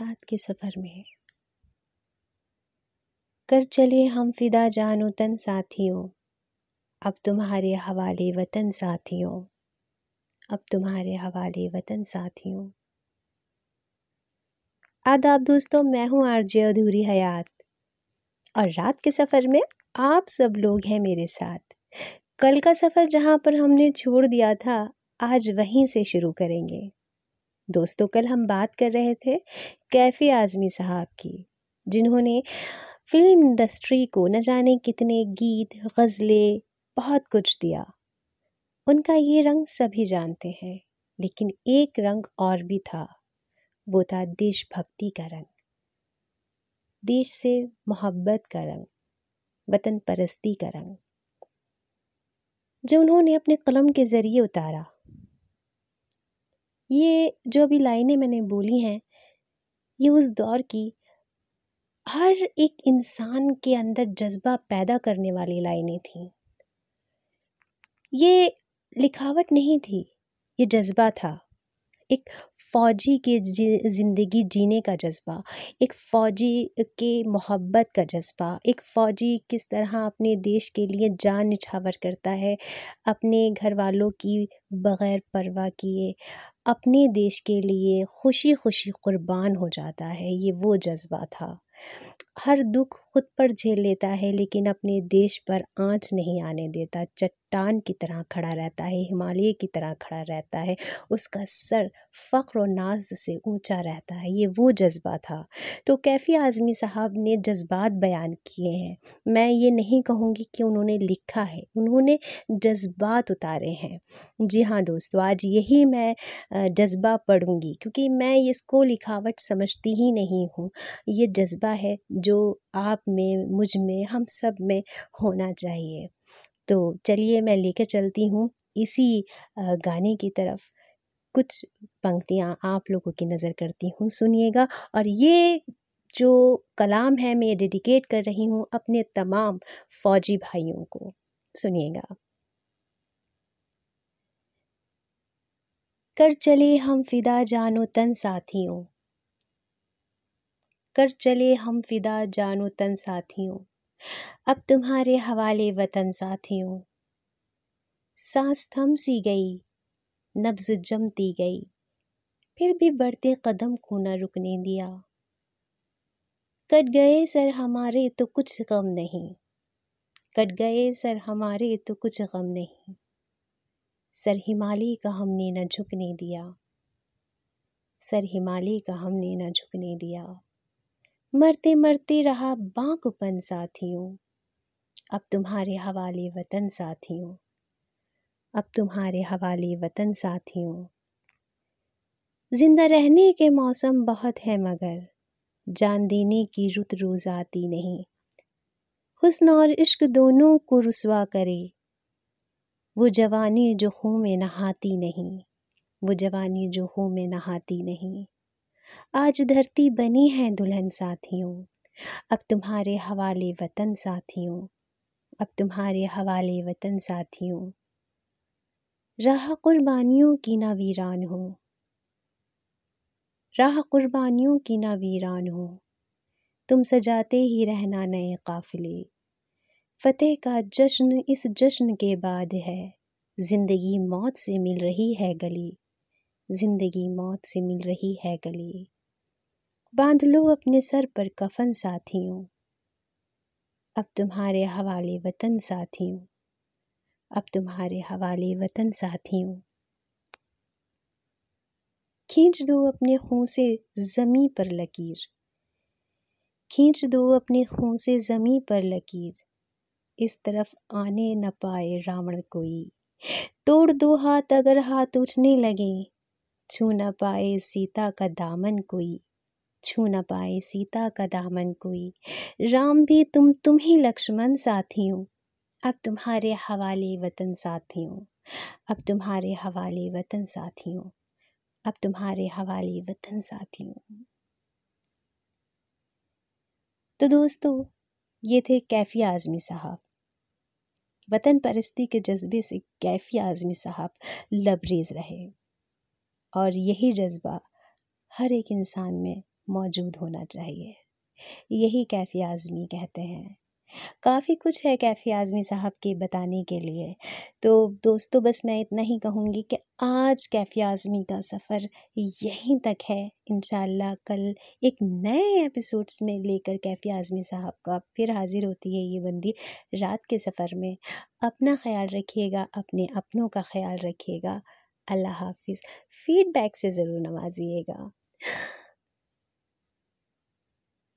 रात के सफ़र में। कर चले हम फिदा जानो तन साथियों। अब तुम्हारे हवाले वतन साथियों। अब तुम्हारे हवाले वतन साथियों। आदाब दोस्तों, मैं हूँ आरजे अधूरी हयात। और रात के सफ़र में आप सब लोग हैं मेरे साथ। कल का सफ़र जहाँ पर हमने छोड़ दिया था, आज वहीं से शुरू करेंगे। दोस्तों, कल हम बात कर रहे थे कैफ़ी आज़मी साहब की, जिन्होंने फ़िल्म इंडस्ट्री को न जाने कितने गीत, गज़लें, बहुत कुछ दिया। उनका ये रंग सभी जानते हैं, लेकिन एक रंग और भी था, वो था देशभक्ति का रंग। देश से मोहब्बत का रंग, वतन परस्ती का रंग, जो उन्होंने अपने कलम के ज़रिए उतारा। ये जो अभी लाइनें मैंने बोली हैं, ये उस दौर की हर एक इंसान के अंदर जज्बा पैदा करने वाली लाइनें थीं। ये लिखावट नहीं थी, ये जज्बा था। एक फ़ौजी के ज़िंदगी जीने का जज्बा, एक फ़ौजी के मोहब्बत का जज्बा, एक फ़ौजी किस तरह अपने देश के लिए जान निछावर करता है, अपने घर वालों की बग़ैर परवाह किए, अपने देश के लिए खुशी खुशी कुर्बान हो जाता है, ये वो जज्बा था। हर दुख खुद पर झेल लेता है, लेकिन अपने देश पर आँच नहीं आने देता चट्टान की तरह खड़ा रहता है, हिमालय की तरह खड़ा रहता है, उसका सर फ़ख्र और नाज से ऊँचा रहता है। ये वो जज्बा था। तो कैफ़ी आज़मी साहब ने जज्बात बयान किए हैं। मैं ये नहीं कहूँगी कि उन्होंने लिखा है। उन्होंने जज्बात उतारे हैं। जी हाँ दोस्तों, आज यही मैं जज्बा पढ़ूँगी, क्योंकि मैं इसको लिखावट समझती ही नहीं हूँ। ये जज्बा है जो आप में, मुझमें, हम सब में होना चाहिए। तो चलिए मैं लेकर चलती हूँ इसी गाने की तरफ़। कुछ पंक्तियाँ आप लोगों की नज़र करती हूँ, सुनिएगा। और ये जो कलाम है मैं डेडिकेट कर रही हूँ अपने तमाम फ़ौजी भाइयों को। सुनिएगा। कर चले हम फिदा जानो तन साथियों। कर चले हम फिदा जानो तन साथियों। अब तुम्हारे हवाले वतन साथियों। सांस थम सी गई, नब्ज जमती गई, फिर भी बढ़ते कदम को न रुकने दिया। कट गए सर हमारे तो कुछ गम नहीं, कट गए सर हमारे तो कुछ गम नहीं। सर हिमालय का हमने न झुकने दिया, सर हिमालय का हमने न झुकने दिया। मरते मरते रहा बांकपन साथियों। अब तुम्हारे हवाले वतन साथियों। अब तुम्हारे हवाले वतन साथियों। ज़िंदा रहने के मौसम बहुत है मगर, जान देने की रुत रोज आती नहीं। हुस्न और इश्क दोनों को रुसवा करे। वो जवानी जो खून में नहाती नहीं, वो जवानी जो खून में नहाती नहीं। आज धरती बनी है दुल्हन साथियों। अब तुम्हारे हवाले वतन साथियों। अब तुम्हारे हवाले वतन साथियों। राह कुर्बानियों की ना वीरान हो। राह कुर्बानियों की ना वीरान हो। तुम सजाते ही रहना नए काफिले। फतेह का जश्न इस जश्न के बाद है। ज़िंदगी मौत से मिल रही है गली। ज़िंदगी मौत से मिल रही है गले। बाँध लो अपने सर पर कफन, साथियों। अब तुम्हारे हवाले वतन, साथियों। अब तुम्हारे हवाले वतन, साथियों। खींच दो अपने खून से जमी पर लकीर। खींच दो अपने खून से जमी पर लकीर। इस तरफ़ आने न पाए रावण कोई। तोड़ दो हाथ अगर हाथ उठने लगे। छू न पाए सीता का दामन कोई, छू न पाए सीता का दामन कोई। राम भी तुम तुम ही लक्ष्मण साथियों अब तुम्हारे हवाले वतन साथियों अब तुम्हारे हवाले वतन साथियों अब तुम्हारे हवाले वतन साथियों तो दोस्तों, ये थे कैफी आज़मी साहब। वतन परस्ती के जज्बे से कैफी आज़मी साहब लबरेज रहे। और यही जज्बा हर एक इंसान में मौजूद होना चाहिए। यही कैफ़ी आज़मी कहते हैं। काफ़ी कुछ है कैफ़ी आज़मी साहब के बताने के लिए। तो दोस्तों, बस मैं इतना ही कहूँगी कि आज कैफ़ी आज़मी का सफ़र यहीं तक है। इन कल एक नए एपिसोड्स में लेकर कैफ़ी आज़मी साहब का फिर हाजिर होती है ये बंदी रात के सफ़र में। अपना ख्याल रखिएगा, अपने अपनों का ख्याल रखिएगा। अल्लाह हाफिज़। फीडबैक से ज़रूर नवाजिएगा।